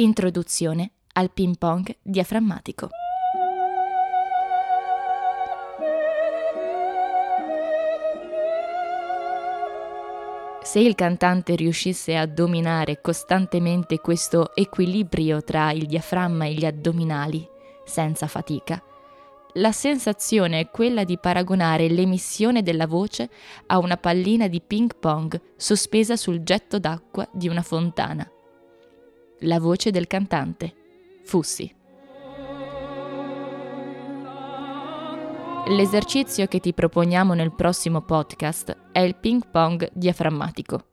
Introduzione al ping pong diaframmatico. Se il cantante riuscisse a dominare costantemente questo equilibrio tra il diaframma e gli addominali, senza fatica, la sensazione è quella di paragonare l'emissione della voce a una pallina di ping pong sospesa sul getto d'acqua di una fontana la voce del cantante, Fussi. L'esercizio che ti proponiamo nel prossimo podcast è il ping pong diaframmatico.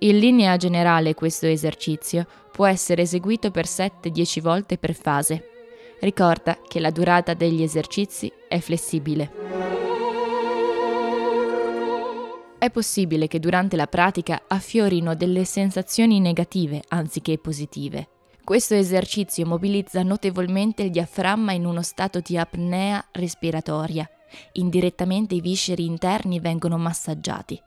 In linea generale questo esercizio può essere eseguito per 7-10 volte per fase. Ricorda che la durata degli esercizi è flessibile. È possibile che durante la pratica affiorino delle sensazioni negative anziché positive. Questo esercizio mobilizza notevolmente il diaframma in uno stato di apnea respiratoria. Indirettamente i visceri interni vengono massaggiati.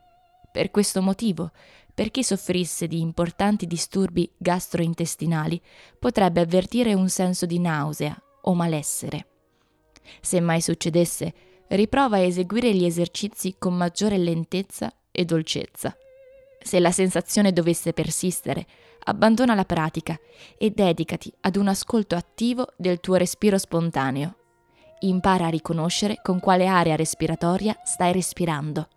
Per questo motivo, per chi soffrisse di importanti disturbi gastrointestinali, potrebbe avvertire un senso di nausea o malessere. Se mai succedesse, riprova a eseguire gli esercizi con maggiore lentezza e dolcezza. Se la sensazione dovesse persistere, abbandona la pratica e dedicati ad un ascolto attivo del tuo respiro spontaneo. Impara a riconoscere con quale area respiratoria stai respirando.